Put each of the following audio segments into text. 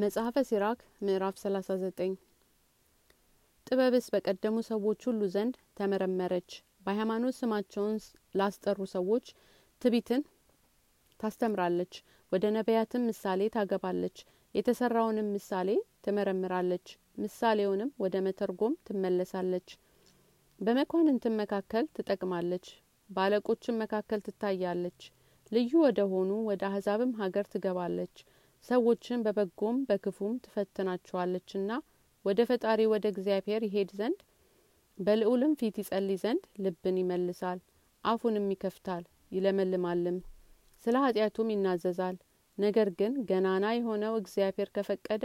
መጽሐፈ ሲራክ ምዕራፍ 39 ጥበብስ በቀደሙ ሰዎች ሁሉ ዘንድ ተመረመረች። በሃይማኖት ስማቸውን ላስጠሩ ሰዎች ትቢትን ታስተምራለች። ወደ ነቢያትም ምሳሌ ታገባለች። የተሰራውንም ምሳሌ ትመረምራለች። ምሳሌውንም ወደ መተርጎም ትመለሳለች። በመኳንንትም መካከል ትጠቅማለች። በአለቆችም መካከል ትታያለች። ልዩ ወደ ሆኑ ወደ አህዛብም ሀገር ትገባለች ሰዎችን በበጎም በክፉም ትፈትናቸዋለችና ወደ ፈጣሪ ወደ እግዚአብሔር ይሄድ ዘንድ በልዑልም ፊት ይጸልይ ዘንድ ልብን ይመልሳል አፉንም ይከፍታል ይለመልማልም ስለ ኃጢአቱም ይናዘዛል። ነገር ግን ገናና የሆነው እግዚአብሔር ከፈቀደ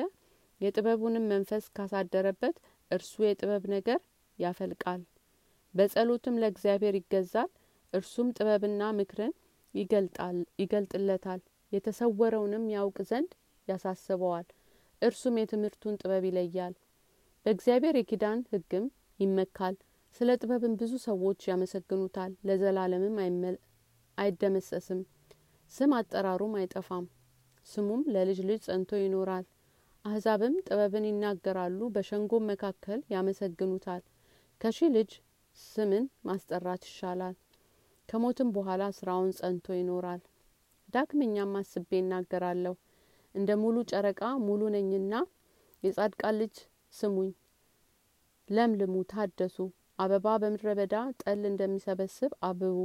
የጥበቡንም መንፈስ ካሳደረበት እርሱ የጥበብ ነገር ያፈልቃል። በጸሎትም ለእግዚአብሔር ይገዛል እርሱም ጥበብና ምክርን ይገልጥለታል የተሰወረውንም ያውቅ ዘንድ ያሳስበዋል። እርሱም የትምህርቱን ጥበብ ይለያል። በእግዚአብሔር የኪዳን ህግም ይመካል። ስለ ጥበብም ብዙ ሰዎች ያመሰግኑታል ለዘላለምም አይደመሰስም። ስም አጠራሩም አይጠፋም ስሙም ለልጅ ልጅ ጸንቶ ይኖራል። አህዛብም ጥበብን ይናገራሉ በሸንጎም መካከል ያመሰግኑታል። ከሺህ ልጅ ስምን ማስጠራት ይሻላል። ከሞትም በኋላ ስራውን ጸንቶ ይኖራል ዳግመኛም አስቤ እናገራለሁ። እንደ ሙሉ ጨረቃ ሙሉ ነኝና የጻድቃን ልጅ ስሙኝ። ለምልሙ ታደሱ። አበባ በምድረ በዳ ጠል እንደሚሰበስብ አብቡ።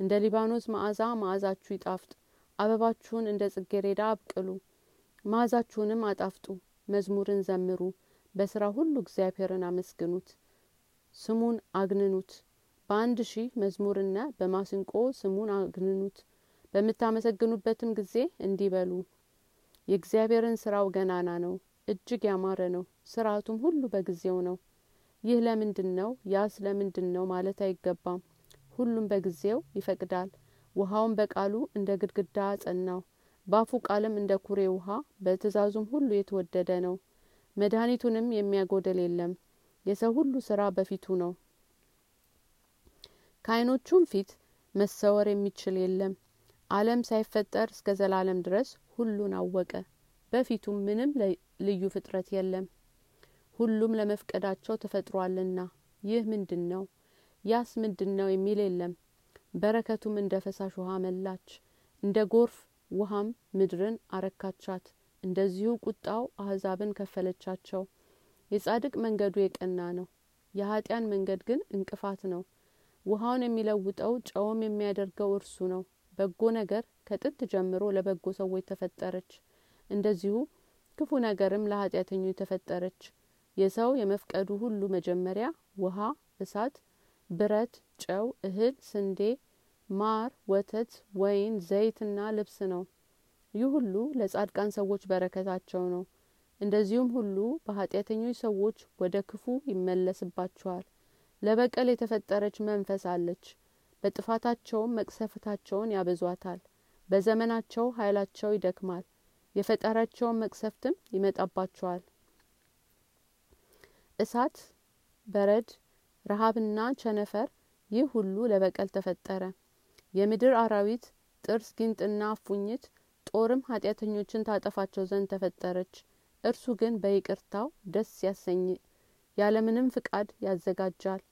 እንደ ሊባኖስ መዓዛ መዓዛችሁ ይጣፍጥ። አበባችሁን እንደ ጽጌሬዳ አብቅሉ። መዓዛችሁንም አጣፍጡ። መዝሙርን ዘምሩ። በስራ ሁሉ እግዚአብሔርን አመስግኑት። ስሙን አግንኑት። በአንድ ሺህ መዝሙርና በማስንቆ ስሙን አግንኑት በምታመሰግኑበትም ጊዜ እንዲህ በሉ የእግዚአብሔርን ስራው ገናና ነው እጅግ ያማረ ነው ስርአቱም ሁሉ በጊዜው ነው። ይህ ለምንድን ነው ያስ ለምንድን ነው ማለት አይገባም። ሁሉም በጊዜው ይፈቅዳል። ውሃውን በቃሉ እንደ ግድግዳ አጸናው ባፉ ቃልም እንደ ኩሬ ውሃ በትእዛዙም ሁሉ የተወደደ ነው። መድኃኒቱንም የሚያጎደል የለም። የሰው ሁሉ ስራ በፊቱ ነው። ከአይኖቹም ፊት መሰወር የሚችል የለም አለም ሳይፈጠር እስከ ዘላለም ድረስ ሁሉን አወቀ። በፊቱም ምንም ልዩ ፍጥረት የለም። ሁሉም ለመፍቀዳቸው ተፈጥሯልና። ይህ ምንድን ነው ያስ ምንድን ነው የሚል የለም። በረከቱም እንደ ፈሳሽ ውሃ መላች። እንደ ጎርፍ ውሃም ምድርን አረካቻት። እንደዚሁ ቁጣው አህዛብን ከፈለቻቸው። የጻድቅ መንገዱ የቀና ነው። የኃጢያን መንገድ ግን እንቅፋት ነው። ውሃውን የሚለውጠው ጨውም የሚያደርገው እርሱ ነው በጎ ነገር ከጥንት ጀምሮ ለበጎ ሰዎች ተፈጠረች። እንደዚሁ ክፉ ነገርም ለኃጢአተኞች ተፈጠረች። የሰው የመፍቀዱ ሁሉ መጀመሪያ ውሃ እሳት ብረት ጨው እህል ስንዴ ማር ወተት ወይን ዘይትና ልብስ ነው። ይህ ሁሉ ለጻድቃን ሰዎች በረከታቸው ነው። እንደዚሁም ሁሉ በኃጢአተኞች ሰዎች ወደ ክፉ ይመለስባቸዋል። ለበቀል የተፈጠረች መንፈስ አለች በጥፋታቸውም መቅሰፍታቸውን ያበዟታል። በዘመናቸው ኃይላቸው ይደክማል የፈጠራቸውን መቅሰፍትም ይመጣባቸዋል። እሳት በረድ ረሀብና ቸነፈር ይህ ሁሉ ለበቀል ተፈጠረ። የምድር አራዊት ጥርስ ጊንጥና አፉኝት ጦርም ኃጢአተኞችን ታጠፋቸው ዘንድ ተፈጠረች። እርሱ ግን በይቅርታው ደስ ያሰኝ ያለምንም ፍቃድ ያዘጋጃል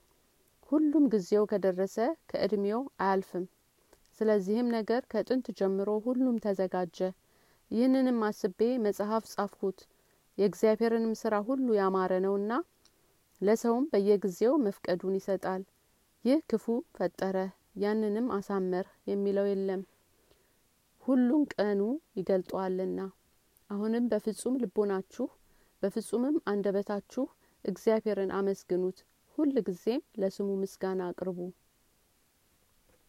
ሁሉም ጊዜው ከደረሰ ከእድሜው አያልፍም። ስለዚህም ነገር ከጥንት ጀምሮ ሁሉም ተዘጋጀ። ይህንንም አስቤ መጽሐፍ ጻፍሁት የእግዚአብሔርንም ስራ ሁሉ ያማረ ነውና ለሰውም በየጊዜው መፍቀዱን ይሰጣል። ይህ ክፉ ፈጠረ ያንንም አሳመር የሚለው የለም። ሁሉን ቀኑ ይገልጠዋልና። አሁንም በፍጹም ልቦናችሁ በፍጹምም አንደበታችሁ እግዚአብሔርን አመስግኑት ሁል ጊዜም ለስሙ ምስጋና አቅርቡ